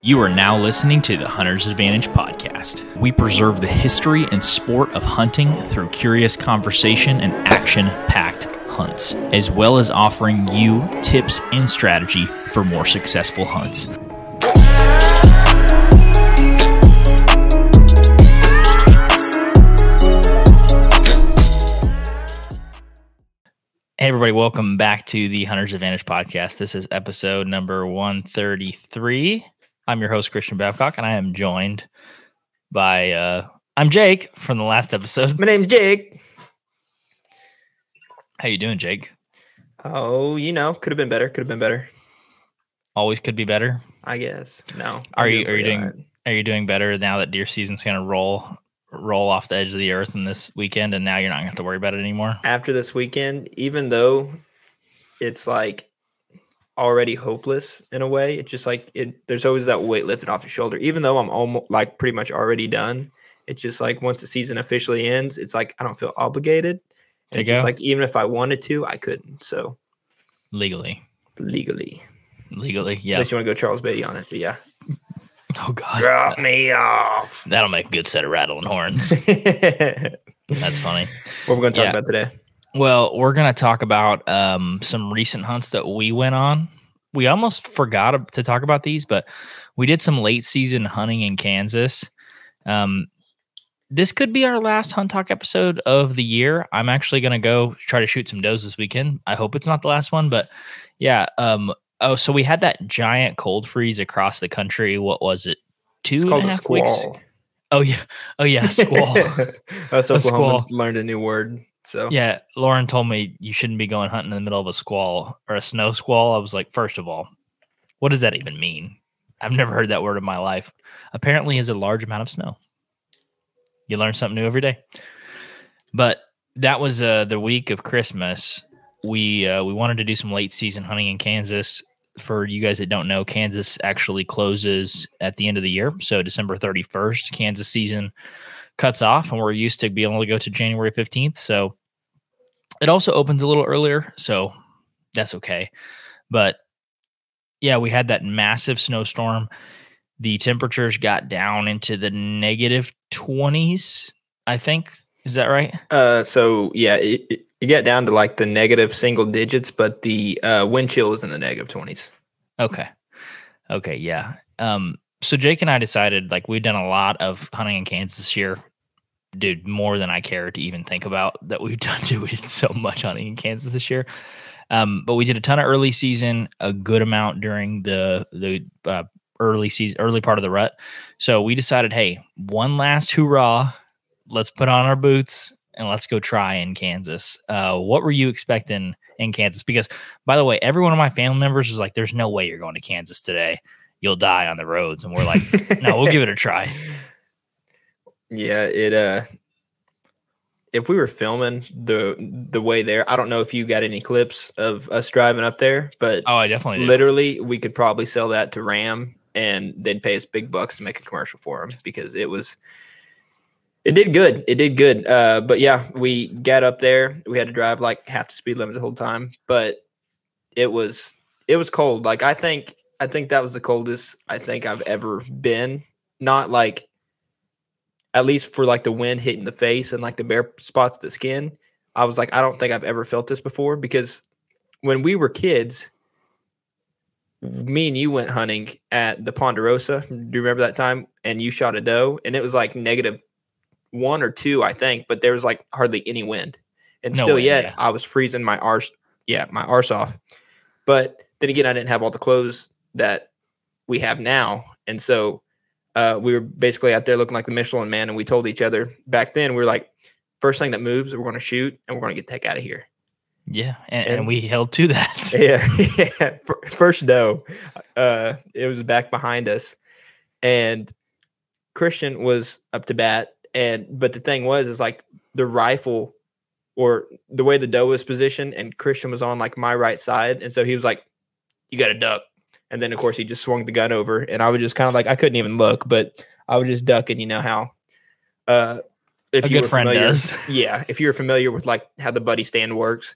You are now listening to the Hunter's Advantage podcast. We preserve the history and sport of hunting through curious conversation and action packed hunts, as well as offering you tips and strategy for more successful hunts. Hey, everybody, welcome back to the Hunter's Advantage podcast. This is episode number 133. I'm your host, Christian Babcock, and I am joined by, uh, I'm Jake from the last episode. My name's Jake. How you doing, Jake? Oh, you know, could have been better. Could have been better. Always could be better. I guess. No. Are I'm you are you doing alright. are you doing better now that deer season's gonna roll roll off the edge of the earth in this weekend and now you're not gonna have to worry about it anymore? after this weekend? Even though it's like already hopeless in a way, it's just like it. There's always that weight lifted off your shoulder. Even though I'm almost like pretty much already done, it's just like once the season officially ends, it's like I don't feel obligated. And it's just like even if I wanted to, I couldn't. So Legally. legally, Legally, yeah. unless you want to go Charles Beatty on it, but yeah. Oh god. Drop me off. That'll make a good set of rattling horns. That's funny. What we're going to talk Yeah. about today? Well, we're going to talk about um, some recent hunts that we went on. We almost forgot to talk about these, but we did some late season hunting in Kansas. Um, this could be our last hunt talk episode of the year. I'm actually going to go try to shoot some does this weekend. I hope it's not the last one, but yeah. Um, oh, so we had that giant cold freeze across the country. What was it? Two It's called a a half weeks. Oh yeah. Oh yeah. Squall. Us A Oklahomans learned a new word. So Yeah, Lauren told me you shouldn't be going hunting in the middle of a squall or a snow squall. I was like, first of all, what does that even mean? I've never heard that word in my life. Apparently, is a large amount of snow. You learn something new every day. But that was uh, the week of Christmas. We uh, we wanted to do some late season hunting in Kansas. For you guys that don't know, Kansas actually closes at the end of the year, so December thirty first. Kansas season cuts off, and we're used to being able to go to January fifteenth. So it also opens a little earlier, so that's okay. But yeah, we had that massive snowstorm. The temperatures got down into the negative 20s, I think. Is that right? uh so yeah, it, it, you get down to like the negative single digits, but the uh wind chill is in the negative negative twenties. Okay. Okay, yeah. Um so Jake and I decided like we've done a lot of hunting in Kansas this year. Dude, more than I care to even think about that we've done to did so much hunting in Kansas this year. Um, but we did a ton of early season, a good amount during the the uh, early season, early part of the rut. So we decided, hey, one last hoorah, let's put on our boots and let's go try in Kansas. Uh, what were you expecting in Kansas? Because by the way, every one of my family members was like, "There's no way you're going to Kansas today. You'll die on the roads." And we're like, "No, we'll give it a try." Yeah, it uh if we were filming the the way there, I don't know if you got any clips of us driving up there, but Oh, I definitely did. literally we could probably sell that to Ram and they'd pay us big bucks to make a commercial for them because it was it did good. It did good. Uh but yeah, we got up there. We had to drive like half the speed limit the whole time, but it was it was cold. Like I think I think that was the coldest I think I've ever been. Not like at least for like the wind hitting the face and like the bare spots of the skin. I was like, I don't think I've ever felt this before because when we were kids, me and you went hunting at the Ponderosa. Do you remember that time? And you shot a doe, and it was like negative one or two, I think, but there was like hardly any wind. And No still, way, yet yeah. I was freezing my arse, yeah, my arse off. But then again, I didn't have all the clothes that we have now, and so uh, we were basically out there looking like the Michelin Man. And we told each other back then, we were like, first thing that moves, we're going to shoot, and we're going to get the heck out of here. Yeah, and, and And- we held to that. yeah, yeah. First doe, uh, it was back behind us, and Christian was up to bat. And but the thing was, is like the rifle or the way the doe was positioned, and Christian was on like my right side, and so he was like, "You got to duck." And then of course he just swung the gun over, and I was just kind of like I couldn't even look, but I was just ducking. You know how, uh, if A you good were friend familiar- does. yeah, if you're familiar with like how the buddy stand works,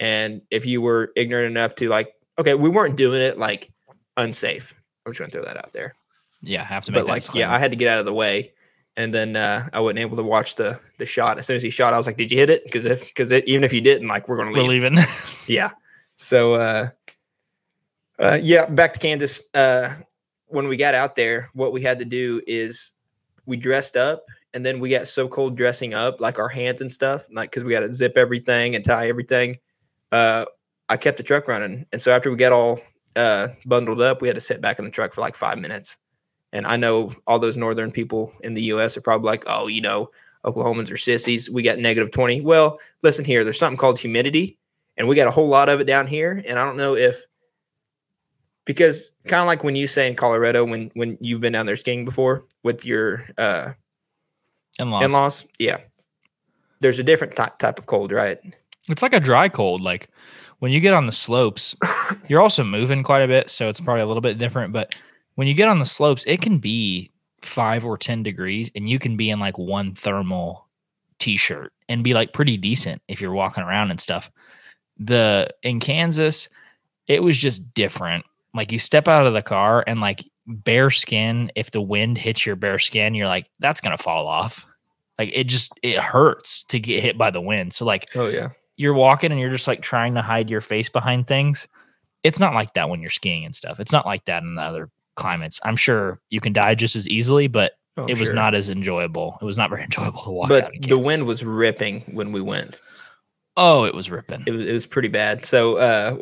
and if you were ignorant enough to like, okay, we weren't doing it like unsafe. I'm just gonna throw that out there. Yeah, I have to make but that like, yeah. I had to get out of the way, and then uh, I wasn't able to watch the the shot. As soon as he shot, I was like, "Did you hit it?" Because if because even if you didn't, like, we're gonna leave. we're leaving. Yeah. So uh, uh yeah, back to Kansas. Uh when we got out there, what we had to do is we dressed up and then we got so cold dressing up, like our hands and stuff, like because we got to zip everything and tie everything. Uh I kept the truck running. And so after we got all uh bundled up, we had to sit back in the truck for like five minutes. And I know all those northern people in the US are probably like, oh, you know, Oklahomans are sissies. We got negative 20. Well, listen here, there's something called humidity and we got a whole lot of it down here. And I don't know if because kind of like when you say in Colorado when when you've been down there skiing before with your uh In-laws. in-laws, yeah. There's a different ty- type of cold, right? It's like a dry cold. Like when you get on the slopes, you're also moving quite a bit, so it's probably a little bit different. But when you get on the slopes, it can be five or ten degrees, and you can be in like one thermal t-shirt and be like pretty decent if you're walking around and stuff. The in Kansas, it was just different. Like you step out of the car and like bare skin, if the wind hits your bare skin, you're like, that's gonna fall off. Like it just it hurts to get hit by the wind. So like Oh yeah. you're walking and you're just like trying to hide your face behind things. It's not like that when you're skiing and stuff. It's not like that in the other climates. I'm sure you can die just as easily, but Oh, it was sure. not as enjoyable. It was not very enjoyable to walk But. The wind was ripping when we went. oh, it was ripping. It was it was pretty bad. So uh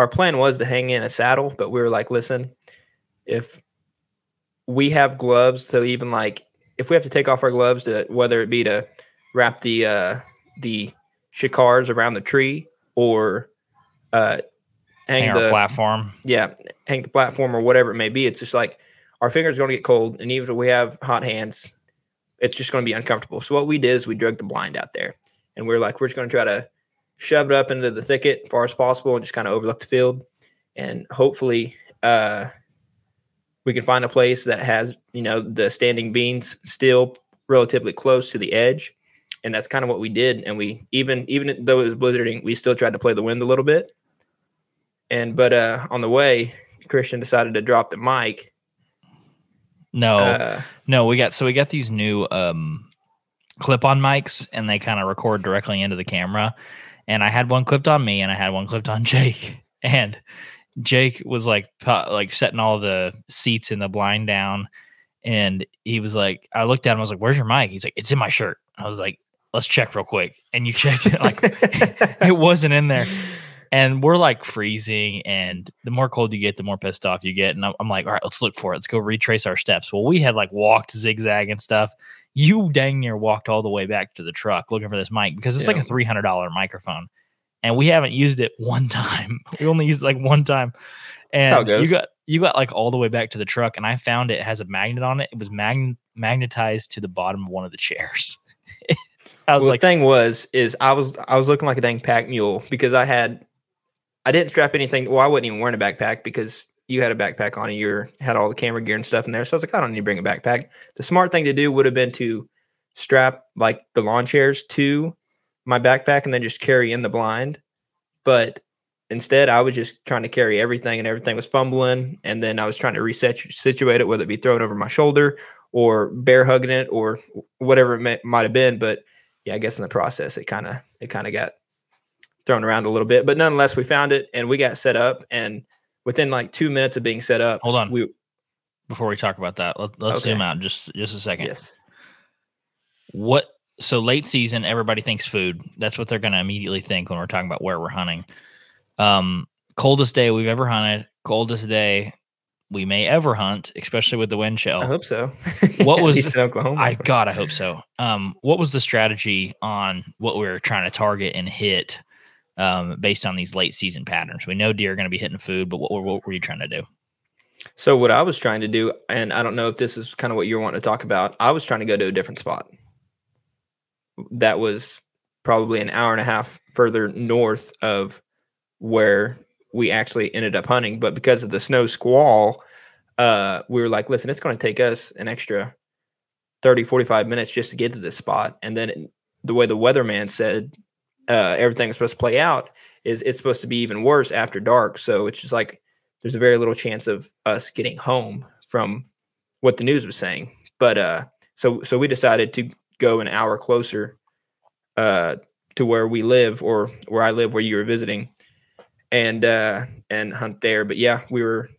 our plan was to hang in a saddle, but we were like, listen, if we have gloves to even like if we have to take off our gloves to whether it be to wrap the uh the shikars around the tree or uh hang, Hang the our platform. yeah, hang the platform or whatever it may be. It's just like our fingers are going to get cold, and even if we have hot hands, it's just going to be uncomfortable. So what we did is we drug the blind out there, and we are like, we're just going to try to shove it up into the thicket as far as possible, and just kind of overlook the field, and hopefully, uh, we can find a place that has you know the standing beans still relatively close to the edge. And that's kind of what we did. And we even even though it was blizzarding, we still tried to play the wind a little bit. And but uh on the way, Christian decided to drop the mic. No, Uh, no, we got so we got these new um clip-on mics and they kind of record directly into the camera. And I had one clipped on me and I had one clipped on Jake. And Jake was like like setting all the seats in the blind down and he was like I looked at him I was like where's your mic? He's like it's in my shirt. I was like let's check real quick. And you checked it like it wasn't in there. And we're like freezing, and the more cold you get, the more pissed off you get. And I'm, I'm like, all right, let's look for it. Let's go retrace our steps. Well, we had like walked zigzag and stuff. You dang near walked all the way back to the truck looking for this mic because it's like a three hundred dollar microphone, and we haven't used it one time. We only used it like one time, and you got you got like all the way back to the truck, and I found it has a magnet on it. It was mag- magnetized to the bottom of one of the chairs. I was well, like, the thing was, is I was I was looking like a dang pack mule because I had I didn't strap anything. Well, I wasn't even wearing a backpack because you had a backpack on and you had all the camera gear and stuff in there. So I was like, I don't need to bring a backpack. The smart thing to do would have been to strap like the lawn chairs to my backpack and then just carry in the blind. But instead, I was just trying to carry everything and everything was fumbling. And then I was trying to reset situate it, whether it be thrown over my shoulder or bear hugging it or whatever it might have been. But yeah, I guess in the process, it kind of it kind of got thrown around a little bit. But nonetheless, we found it and we got set up. And within like two minutes of being set up, hold on. we Before we talk about that, let, let's Okay. zoom out just just a second. yes, what so late season everybody thinks food that's what they're going to immediately think when we're talking about where we're hunting um coldest day we've ever hunted coldest day we may ever hunt especially with the wind I chill hope so. What At was- Oklahoma? i god i hope so um what was the strategy on what we are trying to target and hit um based on these late season patterns we know deer are going to be hitting food but what, what were you trying to do So what I was trying to do, and I don't know if this is kind of what you're wanting to talk about. I was trying to go to a different spot. That was probably an hour and a half further north of where we actually ended up hunting. But because of the snow squall, uh, we were like, listen, it's going to take us an extra 30, 45 minutes just to get to this spot. And then it- the way the weatherman said uh, everything was supposed to play out is it's supposed to be even worse after dark. So it's just like there's a very little chance of us getting home from what the news was saying. But uh, so so we decided to go an hour closer uh, to where we live or where I live, where you were visiting, and uh, and hunt there. But yeah, we were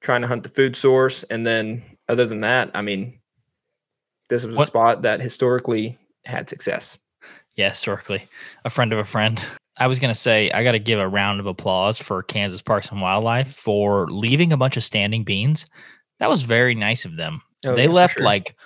trying to hunt the food source, and then other than that, I mean, this was What- a spot that historically had success. Yeah, historically, a friend of a friend. I was gonna say I got to give a round of applause for Kansas Parks and Wildlife for leaving a bunch of standing beans. That was very nice of them. Oh, they yeah, left sure. like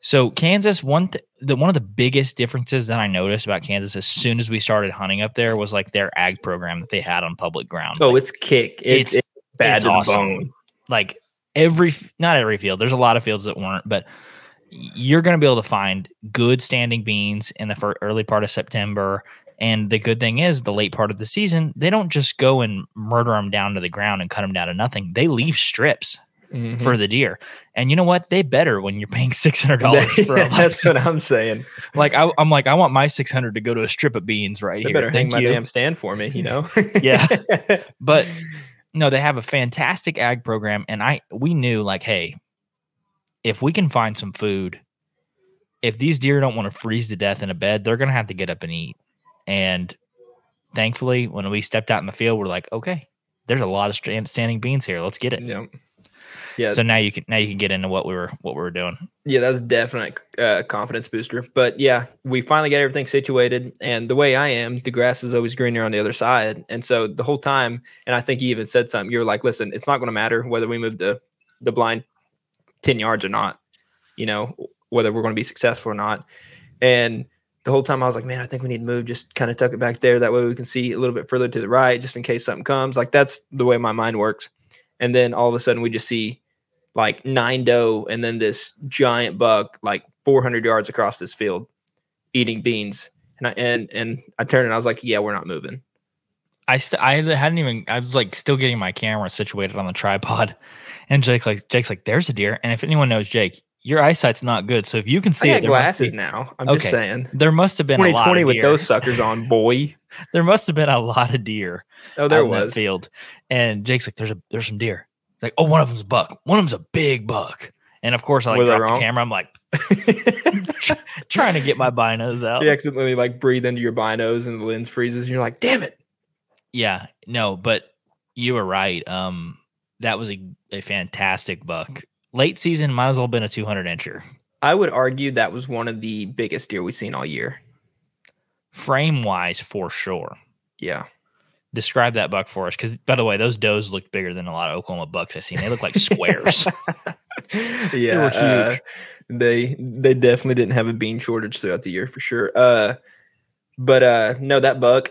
so Kansas one th- the one of the biggest differences that I noticed about Kansas as soon as we started hunting up there was like their ag program that they had on public ground. Oh, Like, it's kick. It's, it's- it's bad it's awesome. bone. like every not every field there's a lot of fields that weren't but you're going to be able to find good standing beans in the early part of september and the good thing is the late part of the season they don't just go and murder them down to the ground and cut them down to nothing they leave strips Mhm. for the deer and you know what they better when you're paying $600 for a That's what. I'm saying. like I, i'm like i want my 600 to go to a strip of beans right They here better hang Thank my damn stand for me, you know? Yeah. but no, they have a fantastic ag program, and I we knew like, hey, if we can find some food, if these deer don't want to freeze to death in a bed, they're gonna have to get up and eat. And thankfully, when we stepped out in the field, we're like, okay, there's a lot of stand- standing beans here. Let's get it. yeah. Yeah. So now you can now you can get into what we were what we were doing. Yeah, that was definite uh, confidence booster. But yeah, we finally got everything situated. And the way I am, the grass is always greener on the other side. And so the whole time, and I think you even said something. You were like, "Listen, it's not going to matter whether we move the the blind ten yards or not. You know, whether we're going to be successful or not." And the whole time I was like, "Man, I think we need to move. Just kind of tuck it back there. That way we can see a little bit further to the right, just in case something comes." Like that's the way my mind works. And then all of a sudden, we just see like nine doe and then this giant buck like 400 yards across this field eating beans and I and and I turned and I was like yeah we're not moving I st- I hadn't even I was like still getting my camera situated on the tripod, and Jake like Jake's like, "There's a deer." And if anyone knows Jake, your eyesight's not good, so if you can see I it, got there must, glasses be, now I'm Okay. just saying there must have been a lot 2020 of with deer. those suckers on boy there must have been a lot of deer oh there was field. And Jake's like, "There's a there's some deer." Like, oh, one of them's a buck. One of them's a big buck. And of course, I like Was drop the camera. I'm like trying to get my binos out. you accidentally like breathe into your binos and the lens freezes and you're like damn it Yeah, no, but you were right. Um, that was a, a fantastic buck. Late season might as well have been a 200 incher. I would argue that was one of the biggest deer we've seen all year Frame wise, for sure. yeah Describe that buck for us, because by the way, those does look bigger than a lot of Oklahoma bucks I've seen. They look like squares. yeah, were uh, they they definitely didn't have a bean shortage throughout the year for sure. Uh, but uh, no, that buck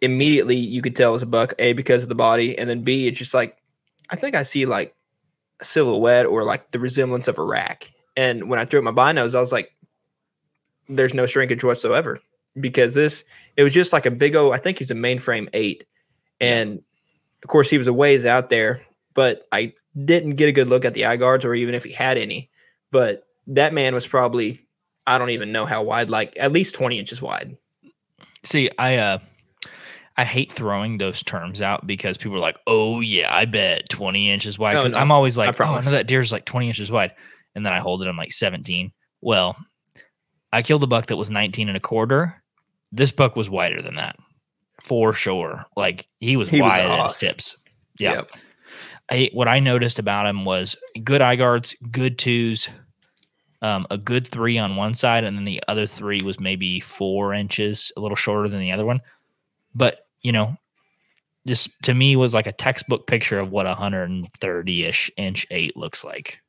immediately you could tell it was a buck. A because of the body, and then B it's just like I think I see like a silhouette or like the resemblance of a rack. And when I threw up my binos, I was like, "There's no shrinkage whatsoever." Because this, it was just like a big O. I think he's a mainframe eight, and of course he was a ways out there. But I didn't get a good look at the eye guards or even if he had any. But that man was probably I don't even know how wide, like at least 20 inches wide. See, I uh I hate throwing those terms out because people are like, "Oh yeah, I bet 20 inches wide." No, no, I'm always like, "Oh, I know that deer's like 20 inches wide," and then I hold it. I'm like 17. Well, I killed a buck that was 19 and a quarter. This buck was wider than that, for sure. Like he was He wide his hoss. tips. Yeah. Yep. I, what I noticed about him was good eye guards, good twos, um, a good three on one side, and then the other three was maybe four inches, a little shorter than the other one. But you know, just to me was like a textbook picture of what a 130 ish inch eight looks like.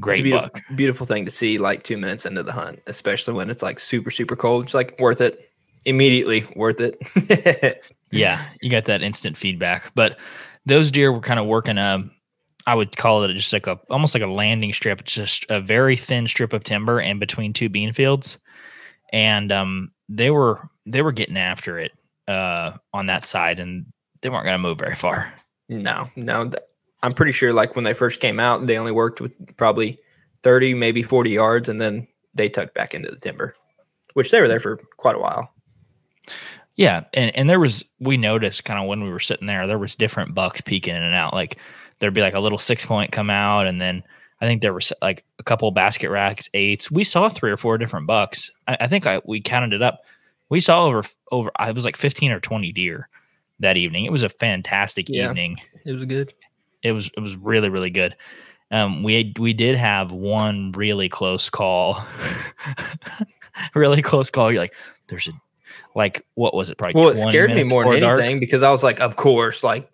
Great beautiful, buck. beautiful thing to see like two minutes into the hunt, especially when it's like super, super cold. It's like worth it. Immediately worth it. Yeah, you got that instant feedback. But those deer were kind of working a, I would call it just like a almost like a landing strip, It's just a very thin strip of timber in between two bean fields, and um, they were they were getting after it uh, on that side, and they weren't going to move very far. no, no. I'm pretty sure like when they first came out, they only worked with probably 30, maybe 40 yards, and then they tucked back into the timber, which they were there for quite a while. Yeah, and and there was we noticed kind of when we were sitting there, there was different bucks peeking in and out. Like there'd be like a little six point come out, and then I think there was like a couple basket racks, eights. We saw three or four different bucks. I, I think I we counted it up. We saw over over. I was like fifteen or twenty deer that evening. It was a fantastic Yeah. evening. It was good. It was it was really really good. Um, we we did have one really close call, really close call. You're like, there's a like what was it? Probably Well, it scared me more than dark? anything because I was like, of course, like,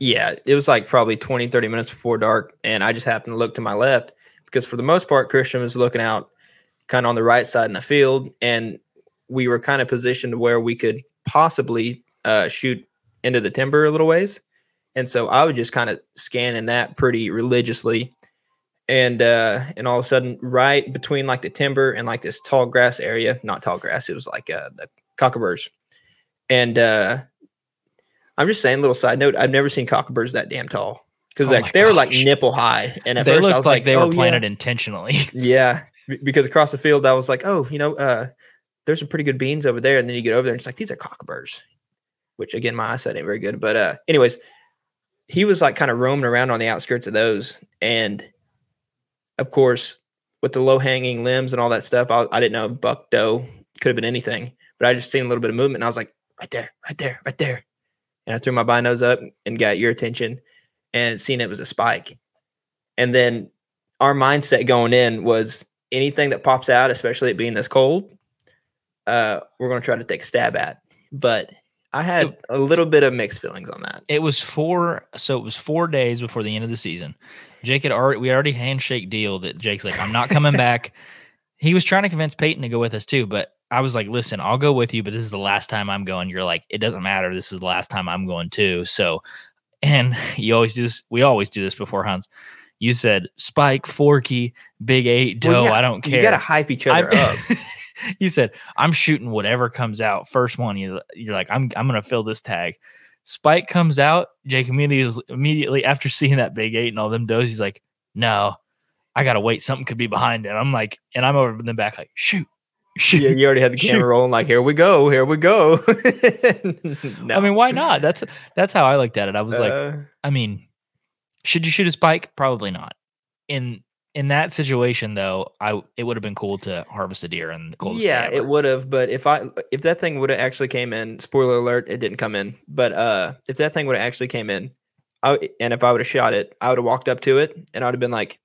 yeah, it was like probably 20, 30 minutes before dark. And I just happened to look to my left because for the most part, Christian was looking out kind of on the right side in the field. And we were kind of positioned where we could possibly uh, shoot into the timber a little ways. And so I was just kind of scanning that pretty religiously. And uh, and all of a sudden, right between like the timber and like this tall grass area, not tall grass, it was like uh, the cockaburs. And uh, I'm just saying, little side note, I've never seen cockaburs that damn tall because Oh like they were like nipple high. And at they first I looked was like, like, they "Oh, were yeah." planted intentionally. Yeah, because across the field, I was like, oh, you know, uh, there's some pretty good beans over there. And then you get over there and it's like, these are cockaburs, which again, my eyesight ain't very good. But, uh, anyways, he was like kind of roaming around on the outskirts of those. And of course, with the low hanging limbs and all that stuff, I, I didn't know buck doe could have been anything, but I just seen a little bit of movement and I was like, right there, right there, right there. And I threw my binos up and got your attention and seen it was a spike. And then our mindset going in was anything that pops out, especially it being this cold, uh, we're going to try to take a stab at. But I had a little bit of mixed feelings on that. it was four so it was four days before the end of the season. Jake had already we already handshake deal that jake's like i'm not coming back. He was trying to convince peyton to go with us too but i was like listen i'll go with you but this is the last time i'm going. You're like it doesn't matter. This is the last time i'm going too. So and you always do this we always do this before hunts. You said spike forky big eight doe Well, yeah, i don't care You got to hype each other I'm- up. you said I'm shooting whatever comes out first one. You you're like I'm I'm gonna fill this tag. Spike comes out. Jake immediately is- immediately after seeing that big eight and all them does, he's like, no, I gotta wait. Something could be behind it. I'm like, and I'm over in the back like, shoot, shoot. yeah, you already had the Shoot. camera rolling. Like, here we go, here we go. no. I mean, why not? That's that's how I looked at it. I was like, Uh, I mean, should you shoot a spike? Probably not. In in that situation though, I it would have been cool to harvest a deer in the coldest yeah, it would have. But if I if that thing would have actually came in, spoiler alert, it didn't come in. But uh, if that thing would have actually came in, I and if I would have shot it, I would have walked up to it and I would have been like,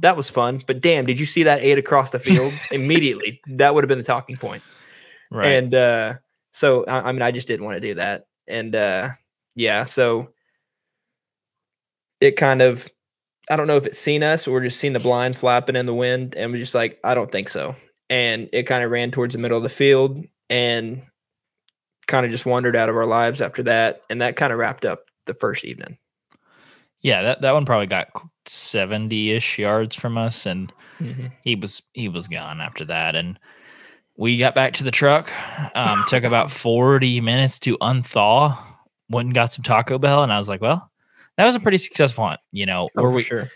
"That was fun." But damn, did you see that eight across the field? Immediately, that would have been the talking point. right. And uh, so I, I mean, I just didn't want to do that. And uh, yeah, so it kind of, I don't know if it's seen us or just seen the blind flapping in the wind, and was just like, I don't think so. And it kind of ran towards the middle of the field and kind of just wandered out of our lives after that. And that kind of wrapped up the first evening. Yeah, that, that one probably got 70 ish yards from us and he was he was gone after that. And we got back to the truck. Um, took about 40 minutes to unthaw. Went and got some Taco Bell, and I was like, well, that was a pretty successful hunt. You know, Oh, were we sure.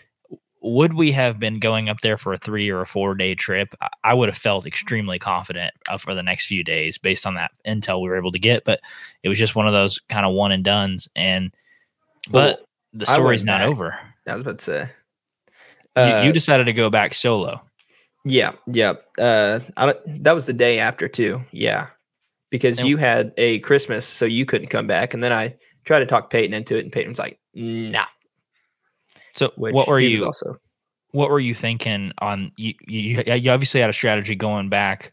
would we have been going up there for a three or a four day trip? I- I would have felt extremely confident uh, for the next few days based on that intel we were able to get. But it was just one of those kind of one and dones. And but Well, the story's not back. over. I was about to say. You, Uh, you decided to go back solo. Yeah, yeah. Uh, that was the day after too. Yeah, because And- you had a Christmas, so you couldn't come back, and then I tried to talk Peyton into it, and Peyton was like, "Nah." So Which what were you? also? what were you thinking on you, you you obviously had a strategy going back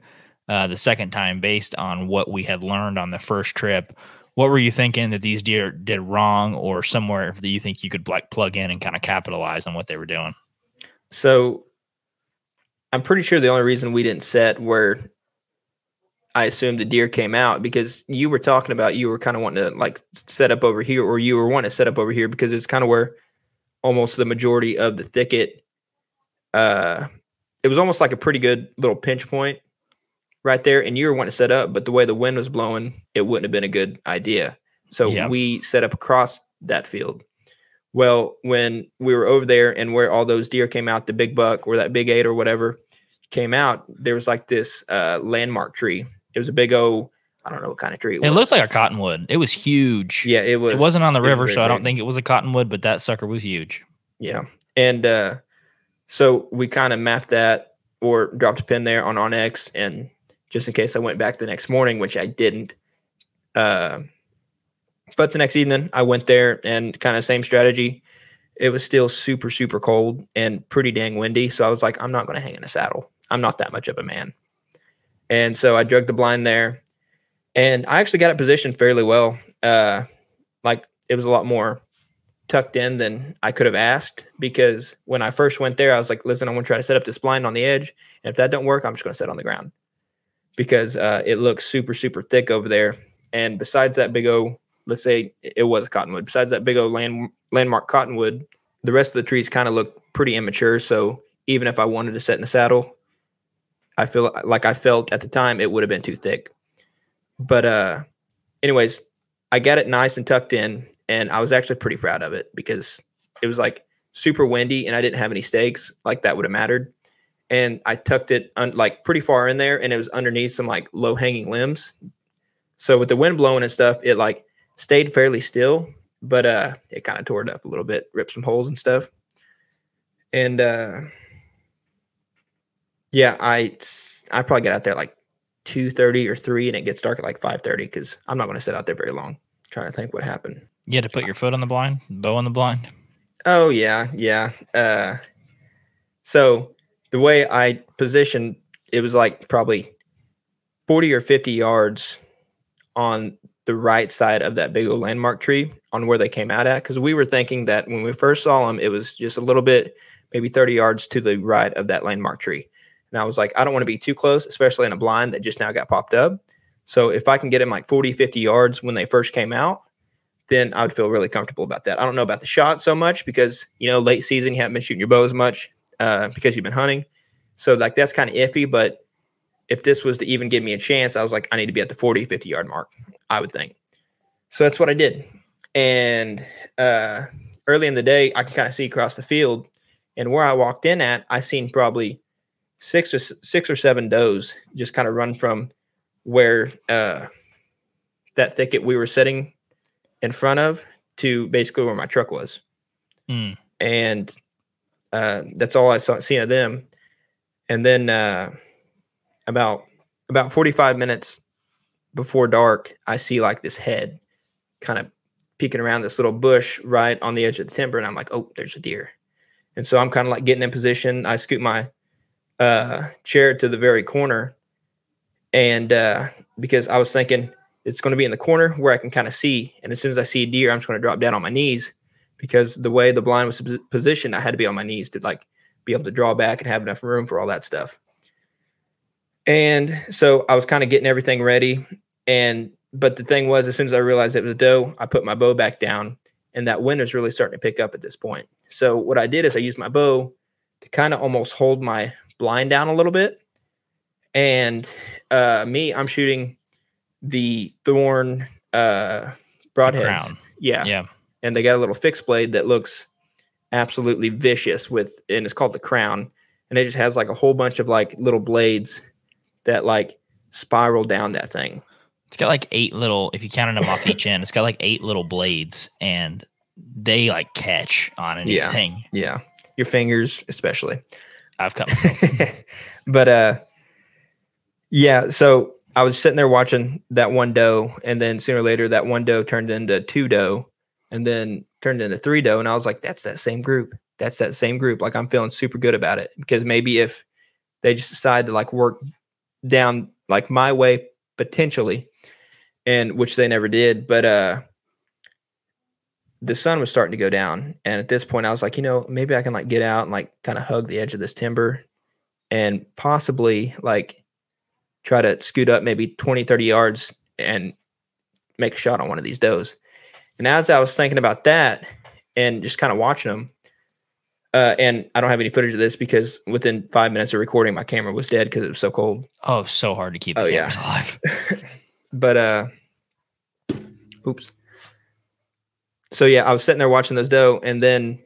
uh, the second time based on what we had learned on the first trip what were you thinking that these deer did wrong or somewhere that you think you could like plug in and kind of capitalize on what they were doing So, I'm pretty sure the only reason we didn't set where I assume the deer came out because you were talking about you were kind of wanting to like set up over here, or you were wanting to set up over here because it's kind of where almost the majority of the thicket. Uh, it was almost like a pretty good little pinch point right there, and you were wanting to set up, but the way the wind was blowing, it wouldn't have been a good idea. So Yeah. we set up across that field. Well, when we were over there and where all those deer came out, the big buck or that big eight or whatever came out, there was like this uh, landmark tree. It was a big old, I don't know what kind of tree it It looked like a cottonwood. It was huge. yeah, it was. it wasn't on the river, so I don't think it was a cottonwood, but that sucker was huge. Yeah. And uh, so we kind of mapped that or dropped a pin there on Onyx. And just in case I went back the next morning, which I didn't. Uh, but the next evening, I went there and kind of same strategy. It was still super, super cold and pretty dang windy. So I was like, I'm not going to hang in a saddle. I'm not that much of a man. And so I drug the blind there. And I actually got it positioned fairly well. Uh, like it was a lot more tucked in than I could have asked because when I first went there, I was like, listen, I'm going to try to set up this blind on the edge. And if that don't work, I'm just going to set on the ground because uh, it looks super, super thick over there. And besides that big O, let's say it was cottonwood, besides that big O land, landmark cottonwood, the rest of the trees kind of look pretty immature. So even if I wanted to set in the saddle, I feel like I felt at the time it would have been too thick. But, uh, anyways, I got it nice and tucked in, and I was actually pretty proud of it because it was like super windy and I didn't have any stakes. Like that would have mattered. And I tucked it un- like pretty far in there, and it was underneath some like low hanging limbs. So with the wind blowing and stuff, it like stayed fairly still, but uh, it kind of tore it up a little bit, ripped some holes and stuff. And uh, yeah, I I probably get out there like two thirty or three, and it gets dark at like five thirty because I'm not going to sit out there very long. trying to think what happened. You had to put your foot on the blind, bow on the blind. Oh yeah, yeah. Uh, so the way I positioned, it was like probably forty or fifty yards on the right side of that big old landmark tree on where they came out at. Because we were thinking that when we first saw them, it was just a little bit, maybe thirty yards to the right of that landmark tree. And I was like, I don't want to be too close, especially in a blind that just now got popped up. So if I can get them like 40, 50 yards when they first came out, then I would feel really comfortable about that. I don't know about the shot so much because you know late season you haven't been shooting your bow as much uh, because you've been hunting, so like that's kind of iffy. But if this was to even give me a chance, I was like, I need to be at the 40, 50 yard mark. I would think. So that's what I did. And uh, early in the day, I can kind of see across the field, and where I walked in at, I seen probably six or six or seven does just kind of run from where uh, that thicket we were sitting in front of to basically where my truck was. Hmm. And uh, that's all I saw seen of them. And then uh, about about 45 minutes before dark, I see like this head kind of peeking around this little bush right on the edge of the timber. And I'm like, oh, there's a deer. And so I'm kind of like getting in position. I scoot my uh, chair to the very corner. And uh, because I was thinking it's going to be in the corner where I can kind of see. And as soon as I see a deer, I'm just going to drop down on my knees because the way the blind was positioned, I had to be on my knees to like be able to draw back and have enough room for all that stuff. And so I was kind of getting everything ready. And but the thing was, as soon as I realized it was a doe, I put my bow back down, and that wind was really starting to pick up at this point. So what I did is I used my bow to kind of almost hold my blind down a little bit. And uh, me, I'm shooting the thorn uh, broadheads. crown. Yeah, Yeah. and they got a little fixed blade that looks absolutely vicious with and it's called the crown and it just has like a whole bunch of like little blades that like spiral down that thing It's got like eight little, if you counted them off each end, it's got like eight little blades and they like catch on Yeah. anything. yeah your fingers especially I've cut myself. but uh yeah so i was sitting there watching that one doe and then sooner or later that one doe turned into two doe and then turned into three doe and i was like that's that same group. That's that same group. Like i'm feeling super good about it. Because maybe if they just decide to like work down like my way potentially and which they never did but uh the sun was starting to go down and at this point i was like you know maybe i can like get out and like kind of hug the edge of this timber and possibly like try to scoot up maybe 20 30 yards and make a shot on one of these does and as i was thinking about that and just kind of watching them uh, and i don't have any footage of this because within five minutes of recording my camera was dead because it was so cold oh, so hard to keep the Oh, yeah. alive. but uh oops so yeah i was sitting there watching those doe and then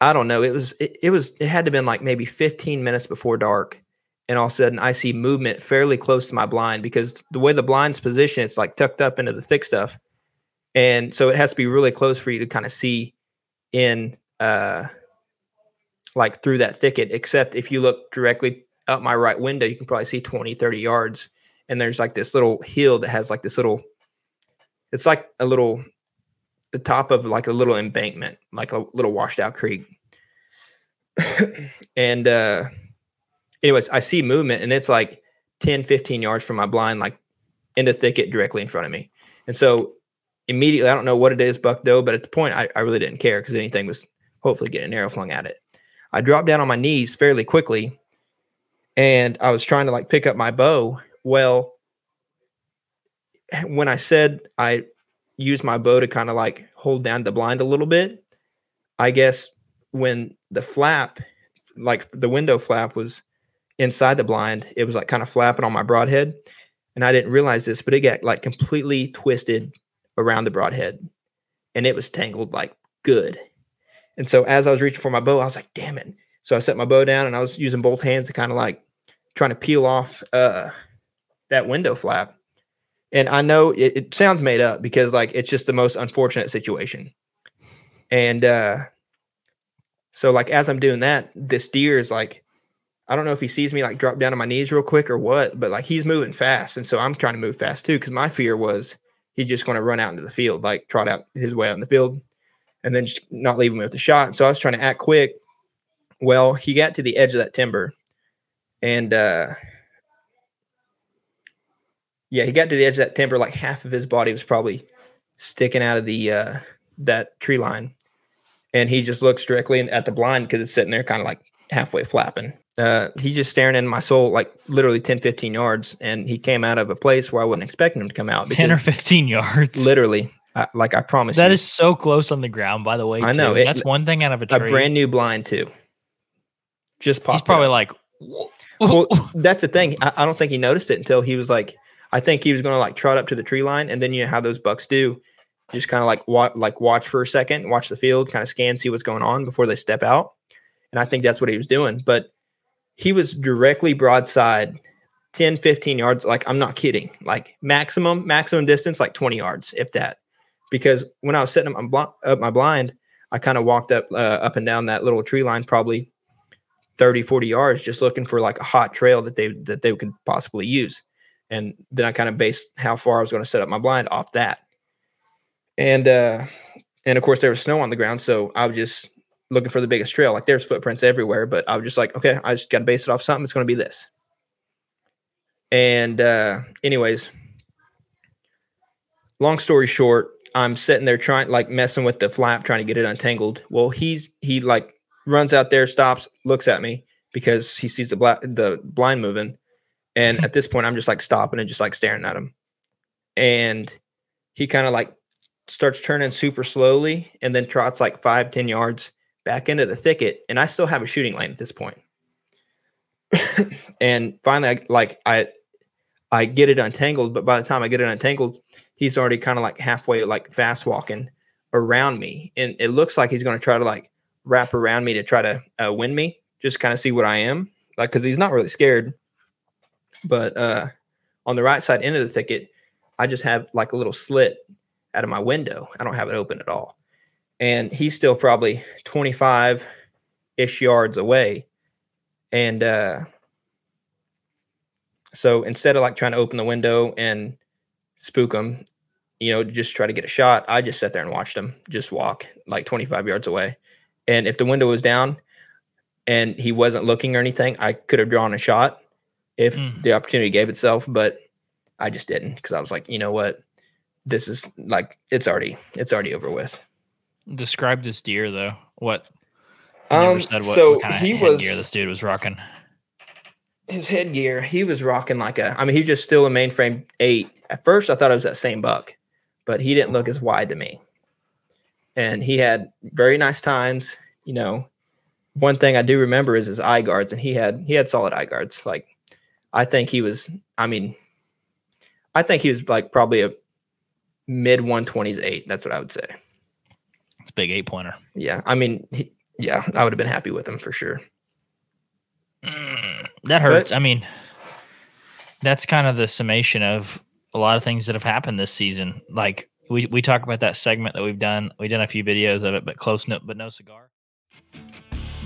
i don't know it was it, it was it had to have been like maybe 15 minutes before dark and all of a sudden I see movement fairly close to my blind because the way the blind's positioned, it's like tucked up into the thick stuff. And so it has to be really close for you to kind of see in uh like through that thicket, except if you look directly up my right window, you can probably see 20, 30 yards. And there's like this little hill that has like this little, it's like a little, the top of like a little embankment, like a little washed out creek. and uh anyways, I see movement and it's like 10, 15 yards from my blind, like in the thicket directly in front of me. And so immediately, I don't know what it is, buck doe, but at the point, I, I really didn't care because anything was hopefully getting an arrow flung at it. I dropped down on my knees fairly quickly and I was trying to like pick up my bow. Well, when I said I used my bow to kind of like hold down the blind a little bit, I guess when the flap, like the window flap was inside the blind, it was like kind of flapping on my broadhead. And I didn't realize this, but it got like completely twisted around the broadhead and it was tangled like good. And so as I was reaching for my bow, I was like, damn it. So I set my bow down and I was using both hands to kind of like trying to peel off uh, that window flap. And I know it, it, sounds made up because like it's just the most unfortunate situation. And uh, so like as I'm doing that, this deer is like, I don't know if he sees me like drop down on my knees real quick or what, but like he's moving fast. And so I'm trying to move fast too. Cause my fear was he's just going to run out into the field, like trot out his way out in the field and then just not leave me with a shot. So I was trying to act quick. Well, he got to the edge of that timber and uh yeah, he got to the edge of that timber, like half of his body was probably sticking out of the uh that tree line. And he just looks directly at the blind because it's sitting there kind of like halfway flapping. Uh, he's just staring in my soul, like literally 10, 15 yards. And he came out of a place where I wasn't expecting him to come out. 10 or 15 yards. Literally. I, like I promise That you. is so close on the ground, by the way. I know, it- That's one thing out of a a brand new blind too. Just popped. He's probably up. like, well, that's the thing. I, I don't think he noticed it until he was like, I think he was going to like trot up to the tree line, and then you know how those bucks do, just kind of like like watch for a second, watch the field, kind of scan, see what's going on before they step out. And I think that's what he was doing. But he was directly broadside, 10, 15 yards. Like I'm not kidding. Like maximum maximum distance, like 20 yards, if that. Because when I was setting up my, bl- up my blind, I kind of walked up uh, up and down that little tree line, probably 30 40 yards just looking for like a hot trail that they that they could possibly use and then i kind of based how far i was going to set up my blind off that. And uh and of course there was snow on the ground so i was just looking for the biggest trail. Like there's footprints everywhere but i was just like okay i just got to base it off something it's going to be this. And uh anyways long story short i'm sitting there trying like messing with the flap trying to get it untangled. Well he's he like runs out there, stops, looks at me because he sees the black the blind moving. And at this point, I'm just like stopping and just like staring at him. And he kind of like starts turning super slowly and then trots like five, ten yards back into the thicket. And I still have a shooting lane at this point. and finally, I like I I get it untangled, but by the time I get it untangled, he's already kind of like halfway like fast walking around me. And it looks like he's going to try to like wrap around me to try to uh, win me, just kind of see what I am. Like, cause he's not really scared. But uh, on the right side end of the thicket, I just have like a little slit out of my window. I don't have it open at all. And he's still probably 25 ish yards away. And uh, so instead of like trying to open the window and spook him, you know, just try to get a shot, I just sat there and watched him just walk like 25 yards away. And if the window was down and he wasn't looking or anything, I could have drawn a shot if Mm. the opportunity gave itself, but I just didn't because I was like, you know what? This is like it's already it's already over with. Describe this deer though. What? Um, said what, so what kind of he headgear was this dude was rocking. his headgear. He was rocking like a. I mean, he just still a mainframe eight. At first, I thought it was that same buck, but he didn't look as wide to me. And he had very nice tines. You know, one thing I do remember is his eye guards, and he had he had solid eye guards. Like, I think he was. I mean, I think he was like probably a mid one twenties eight. That's what I would say. It's a big eight pointer. Yeah, I mean, he, yeah, I would have been happy with him for sure. Mm. That hurts. But, I mean, that's kind of the summation of a lot of things that have happened this season. Like we we talk about that segment that we've done. We done a few videos of it, but close no, but no cigar.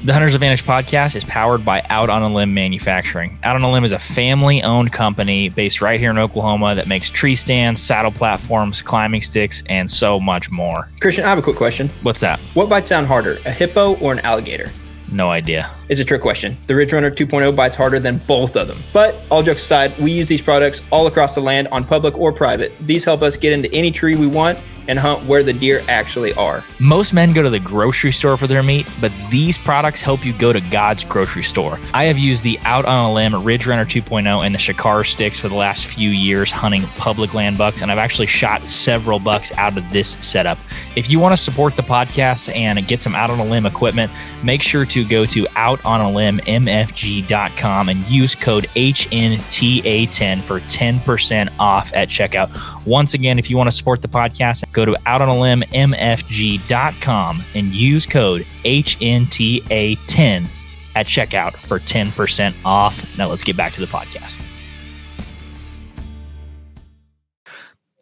The Hunter's Advantage podcast is powered by Out on a Limb Manufacturing. Out on a Limb is a family owned company based right here in Oklahoma that makes tree stands, saddle platforms, climbing sticks, and so much more. Christian, I have a quick question. What's that? What bites sound harder, a hippo or an alligator? No idea. It's a trick question. The Ridge Runner 2.0 bites harder than both of them. But all jokes aside, we use these products all across the land on public or private. These help us get into any tree we want and hunt where the deer actually are. Most men go to the grocery store for their meat, but these products help you go to God's grocery store. I have used the Out on a Limb Ridge Runner 2.0 and the Shakar sticks for the last few years hunting public land bucks, and I've actually shot several bucks out of this setup. If you want to support the podcast and get some Out on a Limb equipment, make sure to go to outonalimbmfg.com and use code HNTA10 for 10% off at checkout. Once again, if you want to support the podcast, go to outonalimbmfg.com and use code HNTA10 at checkout for 10% off. Now let's get back to the podcast.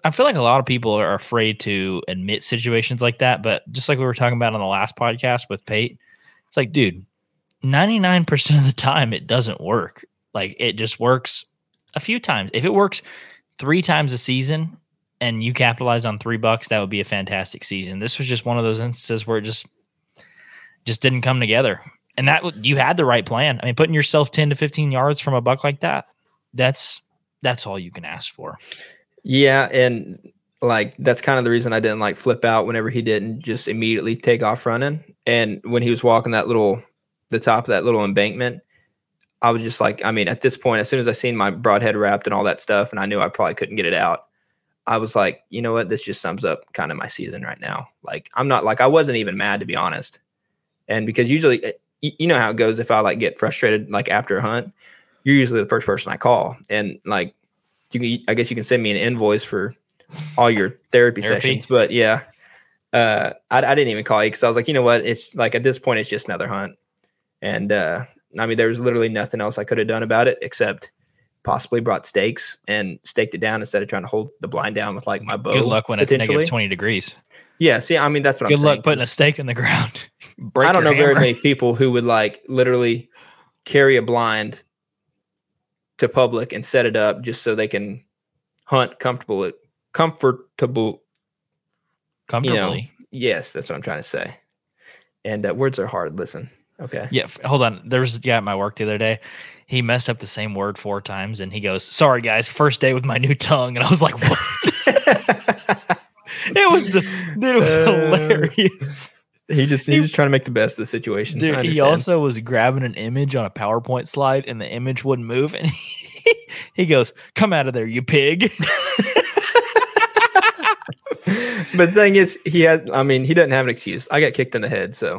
I feel like a lot of people are afraid to admit situations like that, but just like we were talking about on the last podcast with Pate, it's like, dude, 99% of the time it doesn't work. Like it just works a few times. If it works three times a season and you capitalize on three bucks, that would be a fantastic season. This was just one of those instances where it just just didn't come together. And that you had the right plan. I mean, putting yourself 10 to 15 yards from a buck like that, that's that's all you can ask for. Yeah, and like that's kind of the reason I didn't like flip out whenever he didn't just immediately take off running. And when he was walking that little the top of that little embankment, I was just like, I mean, at this point, as soon as I seen my broadhead wrapped and all that stuff, and I knew I probably couldn't get it out, I was like, you know what? This just sums up kind of my season right now. Like, I'm not like I wasn't even mad to be honest. And because usually, eh, you know how it goes. If I like get frustrated like after a hunt, you're usually the first person I call, and like, you can, I guess you can send me an invoice for all your therapy, therapy. sessions. But yeah, uh, I, I didn't even call you because I was like, you know what? It's like at this point, it's just another hunt. And uh, I mean, there was literally nothing else I could have done about it except possibly brought stakes and staked it down instead of trying to hold the blind down with like my bow. Good luck when it's negative 20 degrees. Yeah. See, I mean, that's what Good I'm luck saying. putting a stake in the ground. I don't know hammer. very many people who would like literally carry a blind to public and set it up just so they can hunt comfortable, comfortable, comfortably. You know, yes, that's what I'm trying to say. And uh, words are hard. Listen. Okay. Yeah. Hold on. There was a guy at my work the other day. He messed up the same word four times and he goes, Sorry, guys, first day with my new tongue. And I was like, What? it was, it was uh, hilarious. He just he, he was trying to make the best of the situation. Dude, he also was grabbing an image on a PowerPoint slide and the image wouldn't move. And he, he goes, Come out of there, you pig. but the thing is, he had, I mean, he doesn't have an excuse. I got kicked in the head. So.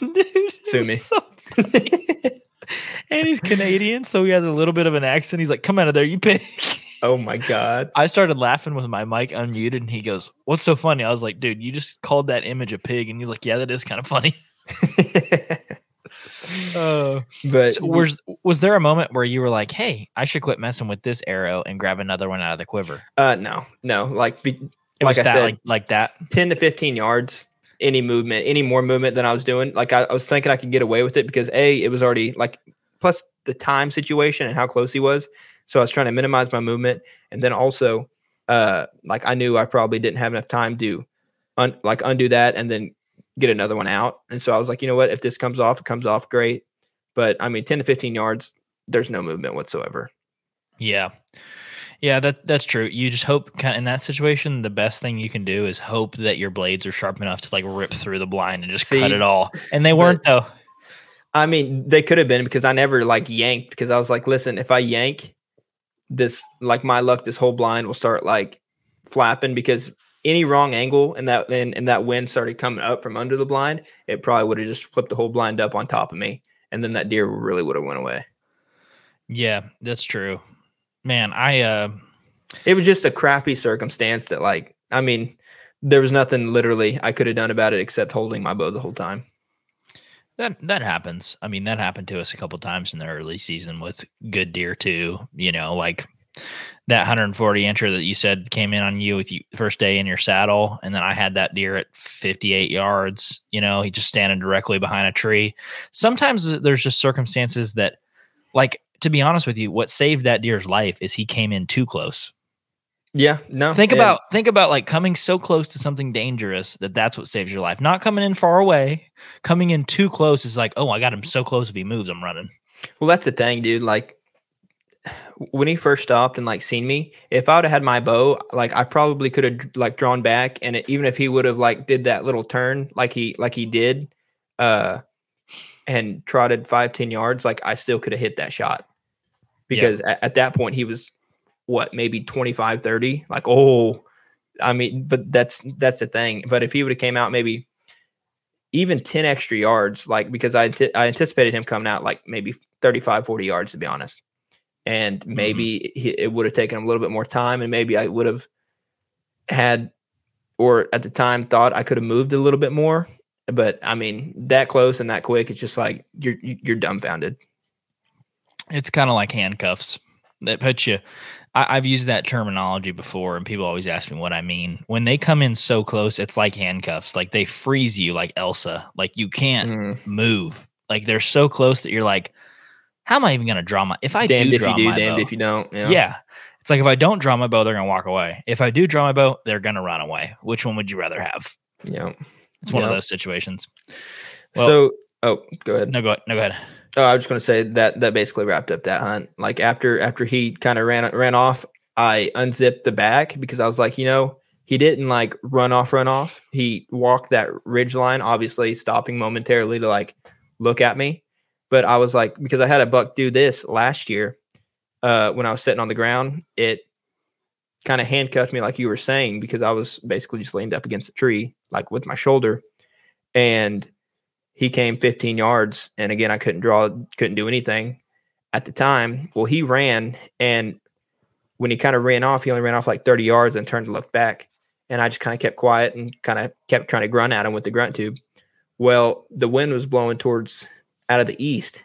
Dude, Sue me. So and he's Canadian, so he has a little bit of an accent. He's like, "Come out of there, you pig." Oh my god! I started laughing with my mic unmuted, and he goes, "What's so funny?" I was like, "Dude, you just called that image a pig," and he's like, "Yeah, that is kind of funny." uh, but so was was there a moment where you were like, "Hey, I should quit messing with this arrow and grab another one out of the quiver"? Uh, no, no. Like, be, like I that, said, like, like that, ten to fifteen yards any movement, any more movement than I was doing. Like I, I, was thinking I could get away with it because a it was already like plus the time situation and how close he was. So I was trying to minimize my movement, and then also uh like I knew I probably didn't have enough time to un- like undo that and then get another one out. And so I was like, you know what, if this comes off, it comes off great. But I mean, ten to fifteen yards, there's no movement whatsoever. Yeah. Yeah, that that's true. You just hope kind of in that situation, the best thing you can do is hope that your blades are sharp enough to like rip through the blind and just See, cut it all. And they weren't though. I mean, they could have been because I never like yanked because I was like, listen, if I yank this, like my luck, this whole blind will start like flapping because any wrong angle and that and, and that wind started coming up from under the blind, it probably would have just flipped the whole blind up on top of me, and then that deer really would have went away. Yeah, that's true man, I uh it was just a crappy circumstance that like I mean, there was nothing literally I could have done about it except holding my bow the whole time. That that happens. I mean, that happened to us a couple times in the early season with good deer too. You know, like that 140 incher that you said came in on you with you first day in your saddle, and then I had that deer at 58 yards. You know, he just standing directly behind a tree. Sometimes there's just circumstances that, like, to be honest with you, what saved that deer's life is he came in too close. Yeah, no. Think about think about like coming so close to something dangerous that that's what saves your life. Not coming in far away. Coming in too close is like, oh, I got him so close. If he moves, I'm running. Well, that's the thing, dude. Like when he first stopped and like seen me, if I would have had my bow, like I probably could have like drawn back, and it, even if he would have like did that little turn like he like he did, uh, and trotted five ten yards, like I still could have hit that shot because at, at that point he was what maybe 25 30 like oh i mean but that's that's the thing. But if he would have came out maybe even 10 extra yards like because i i anticipated him coming out like maybe 35 40 yards to be honest. And mm-hmm. maybe he, it would have taken him a little bit more time and maybe i would have had or at the time thought i could have moved a little bit more. But i mean that close and that quick it's just like you're you're dumbfounded It's kind of like handcuffs that put you. I, I've used that terminology before, and people always ask me what I mean. When they come in so close, it's like handcuffs. Like they freeze you, like Elsa. Like you can't Mm. move. Like they're so close that you're like, how am I even going to draw my? If I damned do if draw you do my damned bow, if you don't yeah. yeah. It's like if I don't draw my bow, they're gonna walk away. If I do draw my bow, they're gonna run away. Which one would you rather have? yeah It's one of those situations. Well- so oh go ahead No, go ahead. no, go ahead. Oh, I was just to say that that basically wrapped up that hunt. Like after after he kind of ran ran off, I unzipped the back because I was like, you know, he didn't like run off, run off. He walked that ridge line, obviously stopping momentarily to like look at me. But I was like, because I had a buck do this last year, uh, when I was sitting on the ground, it kind of handcuffed me, like you were saying, because I was basically just leaned up against a tree, like with my shoulder, and he came 15 yards and again i couldn't draw couldn't do anything at the time. Well he ran and when he kind of ran off he only ran off like 30 yards and turned to look back. And i just kind of kept quiet and kind of kept trying to grunt at him with the grunt tube. Well the wind was blowing towards out of the east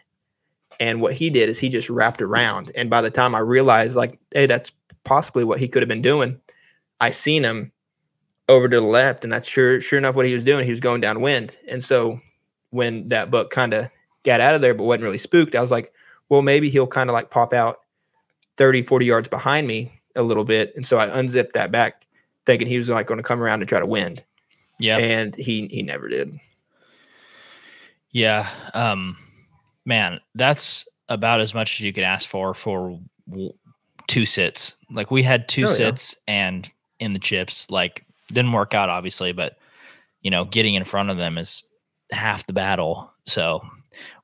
and what he did is he just wrapped around. And by the time i realized like hey that's possibly what he could have been doing i seen him over to the left and that's sure sure enough what he was doing. He was going downwind. And so when that buck kind of got out of there but wasn't really spooked i was like well maybe he'll kind of like pop out 30 40 yards behind me a little bit and so i unzipped that back thinking he was like going to come around and try to wind Yeah. and he he never did Yeah. Um, man, that's about as much as you could ask for for two sits. Like we had two Oh, yeah. sits and in the chips, like didn't work out obviously, but you know, getting in front of them is half the battle. So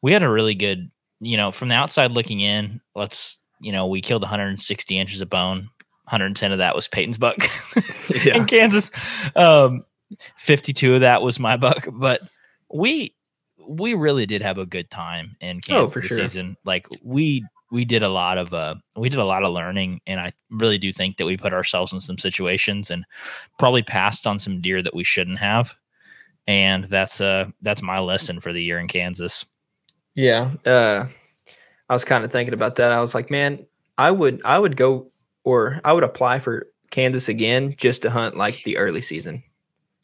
we had a really good, you know, from the outside looking in, let's, you know, we killed 160 inches of bone. 110 of that was Peyton's buck in Kansas. Um, 52 of that was my buck, but we we really did have a good time in Kansas Oh, this sure. season. Like we we did a lot of uh we did a lot of learning and I really do think that we put ourselves in some situations and probably passed on some deer that we shouldn't have. And that's uh that's my lesson for the year in Kansas. Yeah. Uh, I was kind of thinking about that. I was like, man, I would I would go or I would apply for Kansas again just to hunt like the early season.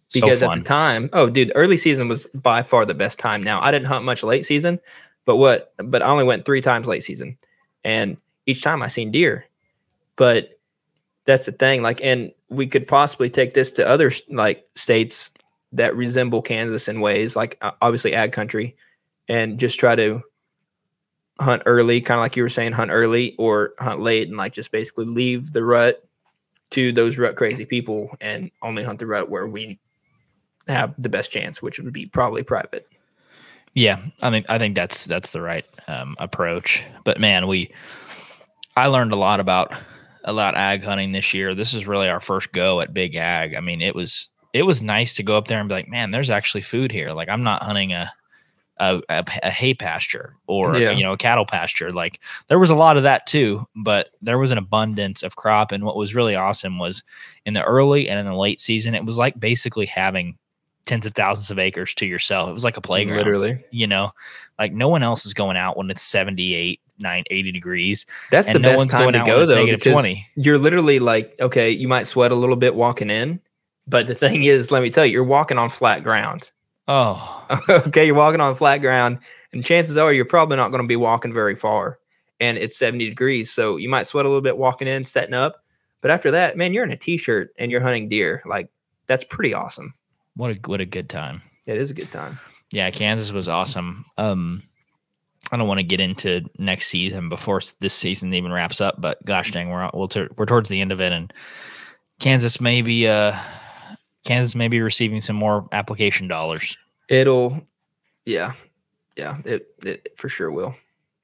So Because at the time, oh dude, early season was by far the best time. Now I didn't hunt much late season, but what but I only went three times late season. And each time I seen deer. But that's the thing. Like, and we could possibly take this to other like states that resemble Kansas in ways, like obviously ag country, and just try to hunt early, kind of like you were saying, hunt early or hunt late, and like just basically leave the rut to those rut crazy people and only hunt the rut where we have the best chance, which would be probably private. Yeah, I mean, I think that's that's the right um, approach. But man, we I learned a lot about about ag hunting this year. This is really our first go at big ag. I mean, it was it was nice to go up there and be like, man, there's actually food here. Like I'm not hunting a a, a, a hay pasture or Yeah. you know a cattle pasture. Like there was a lot of that too, but there was an abundance of crop. And what was really awesome was in the early and in the late season, it was like basically having tens of thousands of acres to yourself. It was like a playground. Literally. You know, like no one else is going out when it's 78, 9, 80 degrees. That's the no best time to go though, because 20. you're literally like, okay, you might sweat a little bit walking in, but the thing is, let me tell you, you're walking on flat ground. Oh, okay, you're walking on flat ground, and chances are you're probably not going to be walking very far. And it's 70 degrees, so you might sweat a little bit walking in, setting up. But after that, man, you're in a t-shirt and you're hunting deer. Like that's pretty awesome. what a what a good time. It is a good time. Yeah, Kansas was awesome. Um, I don't want to get into next season before this season even wraps up, but gosh dang, we're we'll tur- we're towards the end of it, and Kansas may be uh, Kansas may be receiving some more application dollars. It'll, yeah, yeah, it it for sure will.